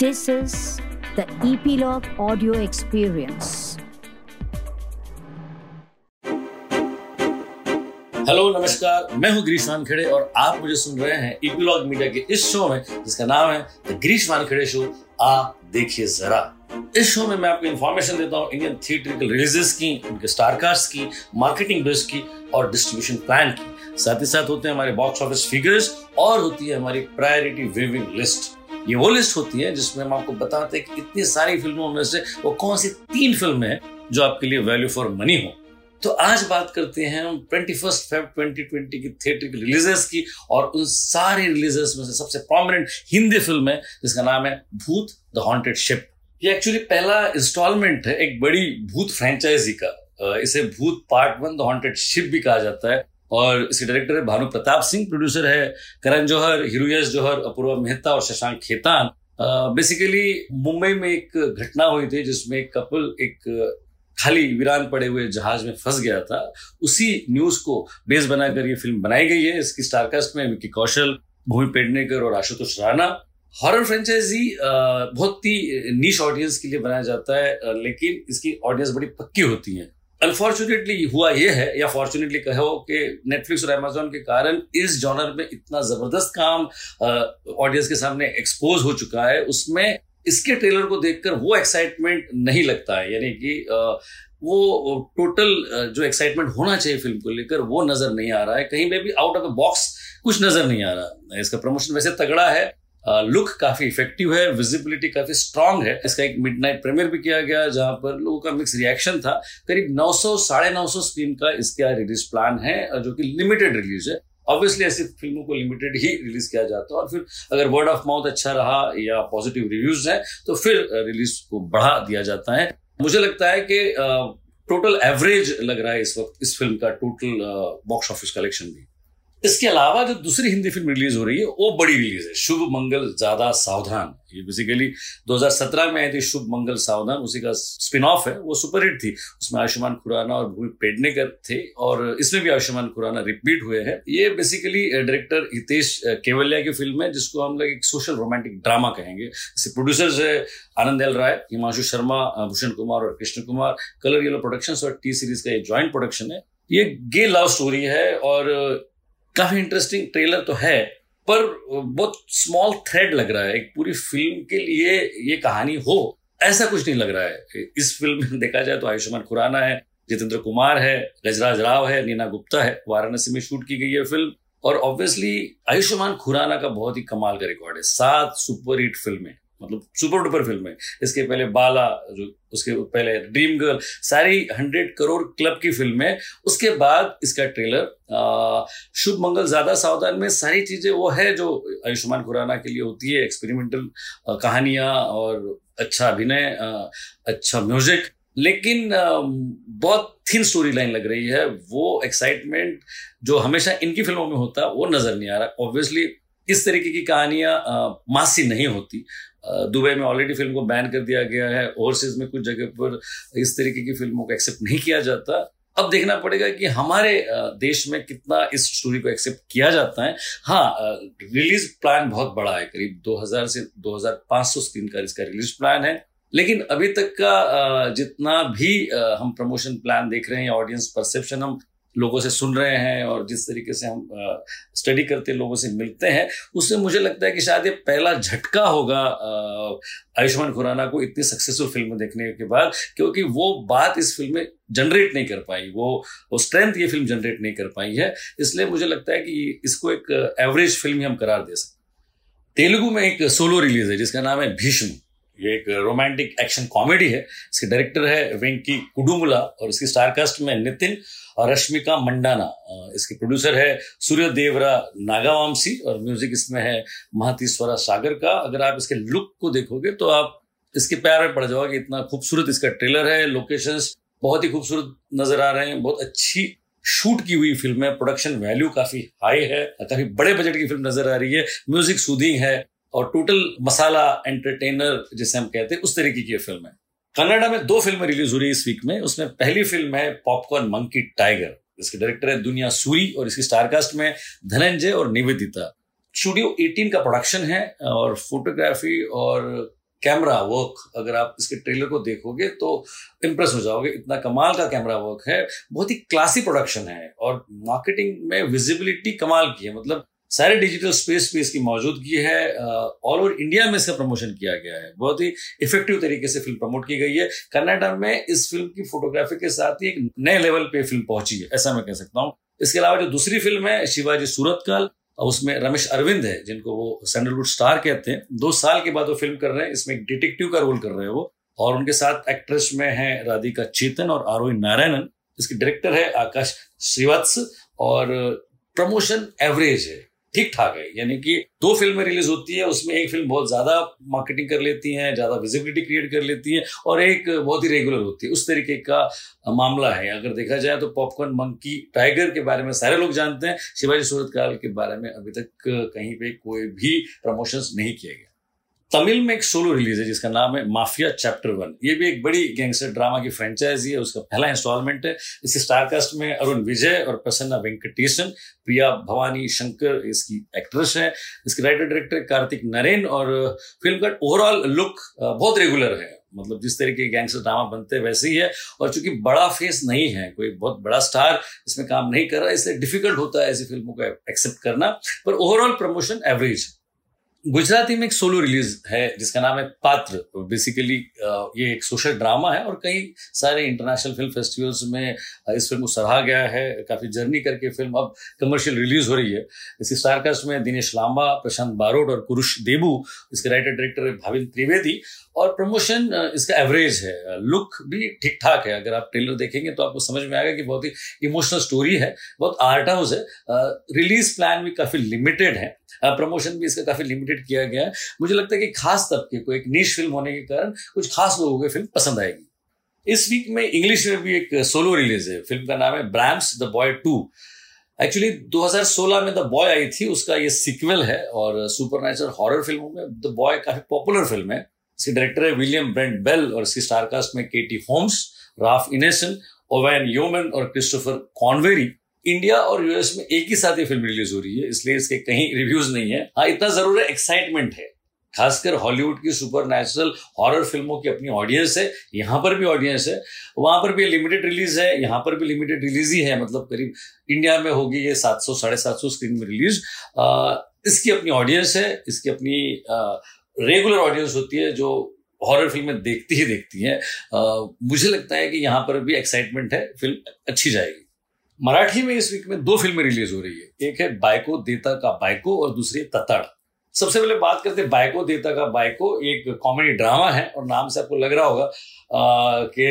This is the Epilogue Audio Experience. Hello नमस्कार मैं हूँ ग्रीश वानखेड़े और आप मुझे सुन रहे हैं इपीलॉग मीडिया के इस शो में, जिसका नाम है द ग्रीश वानखेड़े शो आ देखिए जरा। इस शो में मैं आपको इन्फॉर्मेशन देता हूँ इंडियन थिएट्रिकल रिलीजेस की, उनके स्टारकास्ट की मार्केटिंग बेस्ट की और डिस्ट्रीब्यूशन प्लान की। साथ ही साथ होते हैं हमारे बॉक्स ऑफ़िस फिगर्स और होती है हमारी प्रायोरिटी विविंग लिस्ट ये वो लिस्ट होती है जिसमें हम आपको बताते हैं कि इतनी सारी फ़िल्मों में से वो कौन सी तीन फ़िल्में हैं जो आपके लिए वैल्यू फॉर मनी हो। तो आज बात करते हैं हम twenty first Feb twenty twenty की थिएटर की रिलीजेस की और उन सारे रिलीजेस में से सबसे प्रोमिनेंट हिंदी फ़िल्म है, जिसका नाम है भूत द हॉन्टेड शिप ये एक्चुअली पहला इंस्टॉलमेंट है एक बड़ी भूत फ्रेंचाइजी का। इसे Bhoot part one the haunted ship भी कहा जाता है। और इसके डायरेक्टर है भानु प्रताप सिंह प्रोड्यूसर है करण जौहर हीरोयस जौहर, अपूर्वा मेहता और शशांक खेतान। बेसिकली मुंबई में एक घटना हुई थी जिसमें एक कपल एक खाली वीरान पड़े हुए जहाज़ में फंस गया था। उसी न्यूज़ को बेस बनाकर ये फ़िल्म बनाई गई है। इसकी स्टारकास्ट में विकी कौशल, भूमि पेडनेकर और आशुतोष राणा। हॉरर फ्रेंचाइजी बहुत ही नीच ऑडियंस के लिए बनाया जाता है लेकिन इसकी ऑडियंस बड़ी पक्की होती है। अनफॉर्चुनेटली हुआ यह है, या फॉर्चुनेटली कहो कि नेटफ्लिक्स और अमेजोन के कारण इस जॉनर में इतना ज़बरदस्त काम ऑडियंस के सामने एक्सपोज हो चुका है, उसमें इसके ट्रेलर को देखकर वो एक्साइटमेंट नहीं लगता है। यानी कि वो टोटल जो एक्साइटमेंट होना चाहिए फ़िल्म को लेकर, वो नज़र नहीं आ रहा है। कहीं पे भी आउट ऑफ़ द बॉक्स कुछ नज़र नहीं आ रहा इसका प्रमोशन वैसे तगड़ा है लुक काफ़ी इफ़ेक्टिव है विजिबिलिटी काफ़ी स्ट्रांग है। इसका एक मिडनाइट प्रीमियर भी किया गया, जहाँ पर लोगों का मिक्स रिएक्शन था। करीब 900 साढ़े नौ सौ स्क्रीन का इसका रिलीज़ प्लान है जो कि लिमिटेड रिलीज़ है। ऑब्वियसली ऐसी फ़िल्मों को लिमिटेड ही रिलीज़ किया जाता है। और फिर अगर वर्ड ऑफ़ माउथ अच्छा रहा या पॉजिटिव रिव्यूज़ है तो फिर रिलीज़ को बढ़ा दिया जाता है। मुझे लगता है कि टोटल एवरेज लग रहा है इस वक्त, इस फ़िल्म का टोटल बॉक्स ऑफ़िस कलेक्शन भी। इसके अलावा जो दूसरी हिंदी फ़िल्म रिलीज़ हो रही है, वो बड़ी रिलीज़ है। शुभ, मंगल, ज़्यादा सावधान। ये बेसिकली 2017 में आई थी शुभ, मंगल, सावधान। उसी का स्पिन ऑफ़ है, वो सुपर हिट थी। उसमें आयुष्मान खुराना और भूमि पेडनेकर थे और इसमें भी आयुष्मान खुराना रिपीट हुए हैं। ये बेसिकली डायरेक्टर हितेश केवलिया की फ़िल्म है, जिसको हम लोग एक सोशल रोमांटिक ड्रामा कहेंगे। इसके प्रोड्यूसर्स है आनंद एल राय, हिमांशु शर्मा भूषण कुमार और Krishan Kumar. Colour yellow production और टी सीरीज़ का ये ज्वाइंट प्रोडक्शन है। ये गे लव स्टोरी है और काफ़ी इंटरेस्टिंग ट्रेलर तो है, पर बहुत स्मॉल थ्रेड लग रहा है। एक पूरी फ़िल्म के लिए ये कहानी हो, ऐसा कुछ नहीं लग रहा है। इस फ़िल्म में देखा जाए तो आयुष्मान खुराना है, जितेंद्र कुमार है, गजराज राव है, नीना गुप्ता है, वाराणसी में शूट की गई है फ़िल्म और ऑब्वियसली आयुष्मान खुराना का बहुत ही कमाल का रिकॉर्ड है। सात सुपर हिट फ़िल्में मतलब सुपर डुपर फ़िल्म है। इसके पहले बाला, जो उसके पहले ड्रीम गर्ल सारी हंड्रेड करोड़ क्लब की फ़िल्म है। उसके बाद इसका ट्रेलर शुभ मंगल ज़्यादा सावधान में, सारी चीज़ें वो है जो आयुष्मान खुराना के लिए होती है एक्सपेरिमेंटल कहानियाँ और अच्छा अभिनय अच्छा म्यूज़िक लेकिन बहुत थिन स्टोरी लाइन लग रही है। वो एक्साइटमेंट जो हमेशा इनकी फ़िल्मों में होता है वो नज़र नहीं आ रहा। ऑब्वियसली इस तरीके की कहानियाँ मासी नहीं होती। दुबई में ऑलरेडी फ़िल्म को बैन कर दिया गया है। ओवरसीज में कुछ जगह पर इस तरीके की फ़िल्मों को एक्सेप्ट नहीं किया जाता। अब देखना पड़ेगा कि हमारे देश में कितना इस स्टोरी को एक्सेप्ट किया जाता है। हाँ रिलीज़ प्लान बहुत बड़ा है। करीब 2000 से 2500 स्क्रीन का इसका रिलीज़ प्लान है। लेकिन अभी तक का जितना भी हम प्रमोशन प्लान देख रहे हैं ऑडियंस परसेप्शन हम लोगों से सुन रहे हैं और जिस तरीके से हम स्टडी करते लोगों से मिलते हैं, उससे मुझे लगता है कि शायद ये पहला झटका होगा आयुष्मान खुराना को इतनी सक्सेसफुल फ़िल्म देखने के बाद, क्योंकि वो बात इस फ़िल्म में जनरेट नहीं कर पाई, वो वो स्ट्रेंथ ये फ़िल्म जनरेट नहीं कर पाई है, इसलिए मुझे लगता है कि इसको एक एवरेज फ़िल्म ही हम करार दे सकते तेलुगु में एक सोलो रिलीज़ है, जिसका नाम है भीष्म। ये एक रोमांटिक एक्शन कॉमेडी है। इसके डायरेक्टर है वेंकी कुडुमुला और इसकी स्टारकास्ट में नितिन और रश्मिका मंडाना। इसके प्रोड्यूसर है सूर्य देवरा नागावामसी और म्यूज़िक इसमें है महातीश्वरा सागर का अगर आप इसके लुक को देखोगे तो आप इसके प्यार में पड़ जाओगे। इतना खूबसूरत इसका ट्रेलर है लोकेशंस बहुत ही खूबसूरत नज़र आ रहे हैं। बहुत अच्छी शूट की हुई फ़िल्म है। प्रोडक्शन वैल्यू काफ़ी हाई है। काफ़ी बड़े बजट की फ़िल्म नज़र आ रही है। म्यूज़िक सूदिंग है। और टोटल मसाला एंटरटेनर जिसे हम कहते हैं, उस तरीके की फ़िल्म है। कनाडा में दो फ़िल्में रिलीज़ हो रही है इस वीक में। उसमें पहली फ़िल्म है पॉपकॉर्न मंकी टाइगर इसके डायरेक्टर है दुनिया सूरी और इसकी स्टारकास्ट में धनंजय और निवेदिता। स्टूडियो 18 का प्रोडक्शन है और फोटोग्राफी और कैमरा वर्क अगर आप इसके ट्रेलर को देखोगे तो इम्प्रेस हो जाओगे। इतना कमाल का कैमरा वर्क है। बहुत ही क्लासी प्रोडक्शन है और मार्केटिंग में विजिबिलिटी कमाल की है। मतलब सारे डिजिटल स्पेस पे इसकी मौजूदगी है ऑल ओवर इंडिया में इसका प्रमोशन किया गया है। बहुत ही इफ़ेक्टिव तरीके से फ़िल्म प्रमोट की गई है। कर्नाटक में इस फ़िल्म की फोटोग्राफी के साथ ही एक नए लेवल पे फ़िल्म पहुँची है, ऐसा मैं कह सकता हूँ। इसके अलावा जो दूसरी फ़िल्म है, शिवाजी सूरतकाल उसमें रमेश अरविंद है, जिनको वो सैंडलवुड स्टार कहते हैं। दो साल के बाद वो फ़िल्म कर रहे हैं, इसमें एक डिटेक्टिव का रोल कर रहे हैं वो। और उनके साथ एक्ट्रेस में है राधिका चेतन और आरोही नारायणन। इसके डायरेक्टर है आकाश श्रीवात्स, और प्रमोशन एवरेज है। ठीक ठाक है। यानी कि दो फ़िल्में रिलीज़ होती है, उसमें एक फ़िल्म बहुत ज़्यादा मार्केटिंग कर लेती है, ज़्यादा विजिबिलिटी क्रिएट कर लेती है, और एक बहुत ही रेगुलर होती है। उस तरीके का मामला है। अगर देखा जाए तो पॉपकॉर्न मंकी टाइगर के बारे में सारे लोग जानते हैं, शिवाजी सूरतकाल के बारे में अभी तक कहीं पे कोई भी प्रमोशंस नहीं किया गया तमिल में एक सोलो रिलीज़ है, जिसका नाम है माफिया चैप्टर वन ये भी एक बड़ी गैंगस्टर ड्रामा की फ्रेंचाइजी है उसका पहला इंस्टॉलमेंट है। इस स्टारकास्ट में अरुण विजय और प्रसन्ना वेंकटेशन, प्रिया भवानी शंकर इसकी एक्ट्रेस है। इसके राइटर डायरेक्टर कार्तिक नरेन और फ़िल्म का ओवरऑल लुक बहुत रेगुलर है। मतलब जिस तरीके के गैंगस्टर ड्रामा बनते हैं, वैसे ही है। और चूँकि बड़ा फेस नहीं है, कोई बहुत बड़ा स्टार इसमें काम नहीं कर रहा, इसलिए डिफ़िकल्ट होता है ऐसी फ़िल्मों को एक्सेप्ट करना। पर ओवरऑल प्रमोशन एवरेज है। गुजराती में एक सोलो रिलीज़ है, जिसका नाम है पात्र। बेसिकली ये एक सोशल ड्रामा है और कई सारे इंटरनेशनल फ़िल्म फेस्टिवल्स में इस फ़िल्म को सराहा गया है। काफ़ी जर्नी करके फ़िल्म अब कमर्शियल रिलीज़ हो रही है। इसी स्टारकास्ट में दिनेश लांबा, प्रशांत बारोट और कुरुष देबू, इसके राइटर डायरेक्टर है भाविन त्रिवेदी और प्रमोशन इसका एवरेज है। लुक भी ठीक ठाक है। अगर आप ट्रेलर देखेंगे तो आपको समझ में आएगा कि बहुत ही इमोशनल स्टोरी है, बहुत आर्ट हाउस है। रिलीज़ प्लान भी काफ़ी लिमिटेड है। प्रमोशन भी इसका काफ़ी लिमिटेड किया गया है। मुझे लगता है कि खास तबके को एक नीच फ़िल्म होने के कारण कुछ खास लोगों को फ़िल्म पसंद आएगी। इस वीक में इंग्लिश में भी एक सोलो रिलीज़ है। फ़िल्म का नाम है Brahms the boy two actually 2016 में द बॉय आई थी, उसका ये सिक्वल है और सुपर हॉरर फ़िल्मों में द बॉय काफ़ी पॉपुलर फ़िल्म है। इसके डायरेक्टर है विलियम ब्रेंट बेल और इसकी स्टारकास्ट में Katie Holmes Ralph Ineson Owain Yeoman और क्रिस्टोफर कॉन्वेरी इंडिया और यूएस में एक ही साथ ये फ़िल्म रिलीज़ हो रही है, इसलिए इसके कहीं रिव्यूज़ नहीं है। हाँ इतना ज़रूर है एक्साइटमेंट है। खासकर हॉलीवुड की सुपर नेचुरल हॉरर फ़िल्मों की अपनी ऑडियंस है, यहाँ पर भी ऑडियंस है। वहाँ पर भी लिमिटेड रिलीज़ है, यहाँ पर भी लिमिटेड रिलीज़ ही है मतलब करीब इंडिया में होगी ये सात सौ, साढ़े सात सौ स्क्रीन में रिलीज़ इसकी अपनी ऑडियंस है, इसकी अपनी रेगुलर ऑडियंस होती है, जो हॉरर फ़िल्में देखती ही देखती हैं। मुझे लगता है कि यहाँ पर भी एक्साइटमेंट है, फ़िल्म अच्छी जाएगी। मराठी में इस वीक में दो फ़िल्में रिलीज़ हो रही है। एक है बायको देता का बायको और दूसरी ततड़। सबसे पहले बात करते हैं बायको देता का बायको। एक कॉमेडी ड्रामा है और नाम से आपको लग रहा होगा कि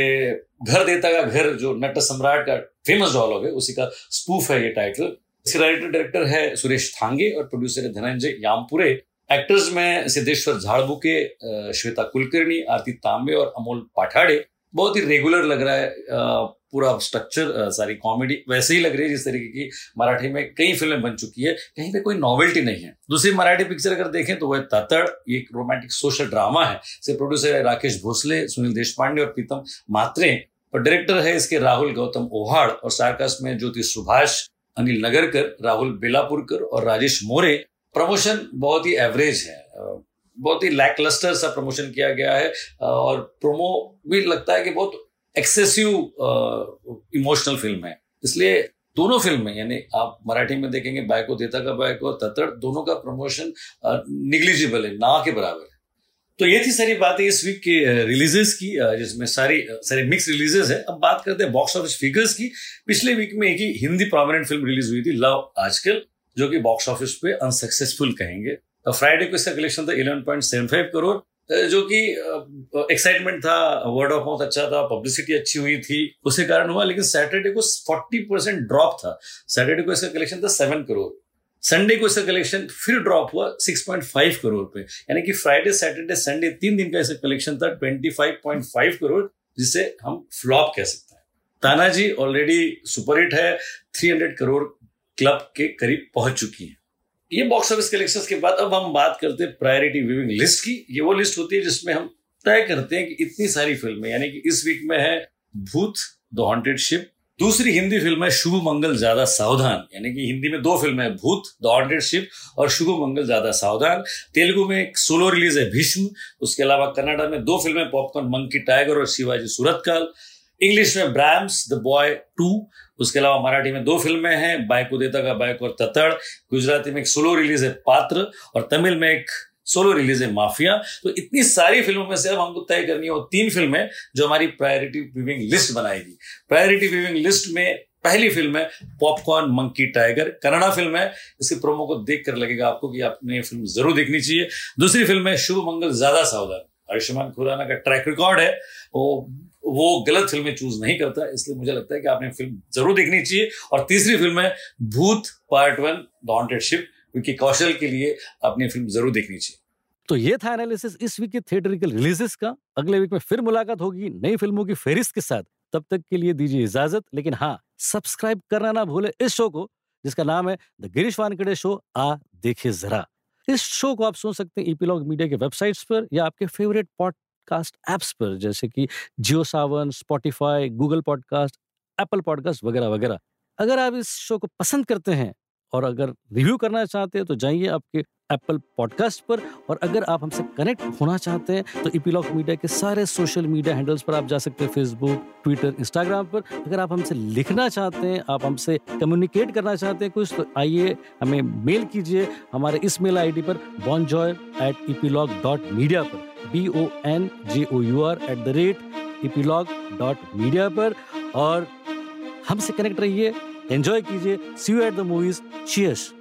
घर देता का घर जो नट सम्राट का फ़ेमस डायलॉग है, उसी का स्पूफ है ये टाइटल राइटर डायरेक्टर है सुरेश थांगे और प्रोड्यूसर है धनंजय यामपुरे। एक्टर्स में सिद्धेश्वर झाड़बुके श्वेता कुलकर्णी, आरती तांबे और अमोल पाठाड़े। बहुत ही रेगुलर लग रहा है पूरा स्ट्रक्चर सारी कॉमेडी वैसे ही लग रही है जिस तरीके की मराठी में कई फ़िल्में बन चुकी है, कहीं पे कोई नॉवेल्टी नहीं है। दूसरी मराठी पिक्चर अगर देखें तो वह ततड़ एक रोमांटिक सोशल ड्रामा है। इसे प्रोड्यूसर है राकेश भोसले, सुनील देशपांडे और प्रीतम मात्रे। और डायरेक्टर है इसके राहुल गौतम ओहाड़ और सार्कस में ज्योति सुभाष, अनिल नगरकर, राहुल बेलापुरकर और राजेश मोरे। प्रमोशन बहुत ही एवरेज है बहुत ही लैकलस्टर सा प्रमोशन किया गया है और प्रोमो भी लगता है कि बहुत एक्सेसिव इमोशनल फ़िल्म है। इसलिए दोनों फ़िल्म में, यानी आप मराठी में देखेंगे बायको देता का बायको और दोनों का प्रमोशन निग्लिजिबल है, ना के बराबर है। तो ये थी सारी बातें इस वीक की रिलीजेस की जिसमें सारी सारी मिक्स रिलीजेस है। अब बात करते हैं बॉक्स ऑफ़िस फिगर्स की। पिछले वीक में एक ही हिंदी प्रोमिनेंट फ़िल्म रिलीज़ हुई थी लव आजकल, जो कि बॉक्स ऑफ़िस पे अनसक्सेसफुल कहेंगे। फ्राइडे को इसका कलेक्शन था eleven point seven five crore जो कि एक्साइटमेंट था वर्ड ऑफ़ माउथ अच्छा था पब्लिसिटी अच्छी हुई थी, उसी कारण हुआ, लेकिन सैटरडे को फोर्टी परसेंट ड्रॉप था। सैटरडे को इसका कलेक्शन था सेवन करोड़ संडे को इसका कलेक्शन फिर ड्रॉप हुआ 6.5 करोड़ पे। यानी कि फ्राइडे सैटरडे संडे तीन दिन का इसका कलेक्शन था 25.5 करोड़ जिसे हम फ्लॉप कह सकते हैं। तानाजी ऑलरेडी सुपरहिट है 300 करोड़ क्लब के करीब पहुँच चुकी है। ये बॉक्स ऑफ़िस कलेक्शन के बाद अब हम बात करते हैं प्रायोरिटी व्यूइंग लिस्ट की। ये वो लिस्ट होती है जिसमें हम तय करते हैं कि इतनी सारी फ़िल्में यानी कि इस वीक में है भूत द हॉन्टेड शिप दूसरी हिंदी फ़िल्म है शुभ मंगल, ज़्यादा सावधान, यानी कि हिंदी में दो फ़िल्में हैं भूत द हॉन्टेड शिप और शुभ मंगल, ज़्यादा सावधान। तेलुगु में एक सोलो रिलीज़ है भीष्म, उसके अलावा कन्नाडा में दो फ़िल्में पॉपकॉर्न मंकी टाइगर और शिवाजी सूरतकाल। इंग्लिश में ब्रैम्स द बॉय टू उसके अलावा मराठी में दो फ़िल्में हैं बाइको देता का बाइक और ततड़ गुजराती में एक सोलो रिलीज़ है पात्र, और तमिल में एक सोलो रिलीज़ है माफिया। तो इतनी सारी फ़िल्मों में से अब हमको तय करनी है हो तीन फ़िल्में जो हमारी प्रायोरिटी व्यूविंग लिस्ट बनाएगी। प्रायोरिटी व्यूविंग लिस्ट में पहली फ़िल्म है popcorn monkey tiger Kannada film है। इसके प्रोमो को देख कर लगेगा आपको कि आपने ये फ़िल्म ज़रूर देखनी चाहिए। दूसरी फ़िल्म है शुभ मंगल, ज़्यादा सावधान। आयुष्मान खुराना का ट्रैक रिकॉर्ड है, वो वो गलत फ़िल्में चूज़ नहीं करता, इसलिए मुझे लगता है कि आपने फ़िल्म ज़रूर देखनी चाहिए। और तीसरी फ़िल्म है भूत पार्ट वन डॉन्टेड शिप क्योंकि कौशल के लिए अपनी फ़िल्म ज़रूर देखनी चाहिए। तो ये था एनालिसिस इस वीक के थिएटरिकल रिलीजेस का। अगले वीक में फिर मुलाकात होगी नई फ़िल्मों की फेरिस्त के साथ। तब तक के लिए दीजिए इजाज़त, लेकिन हाँ सब्सक्राइब करना ना भूले इस शो को, जिसका नाम है द गिरीश वानकड़े शो आ देखे जरा। इस शो को आप सुन सकते हैं ईपीलॉग मीडिया के वेबसाइट्स पर या आपके फेवरेट पॉडकास्ट ऐप्स पर, जैसे कि Jio Saavn, Spotify, Google podcast, Apple podcast वगैरह वगैरह। अगर आप इस शो को पसंद करते हैं और अगर रिव्यू करना चाहते हैं तो जाइए आपके एप्पल पॉडकास्ट पर और अगर आप हमसे कनेक्ट होना चाहते हैं तो इपीलॉक मीडिया के सारे सोशल मीडिया हैंडल्स पर आप जा सकते हैं फेसबुक ट्विटर इंस्टाग्राम पर। अगर आप हमसे लिखना चाहते हैं, आप हमसे कम्युनिकेट करना चाहते हैं कुछ तो आइए हमें मेल कीजिए हमारे इस मेल आईडी पर bonjour at epilogue dot media पर। B O N J O U R at the rate epilogue dot media पर। और हमसे कनेक्ट रहिए एंजॉय कीजिए see you at the movies cheers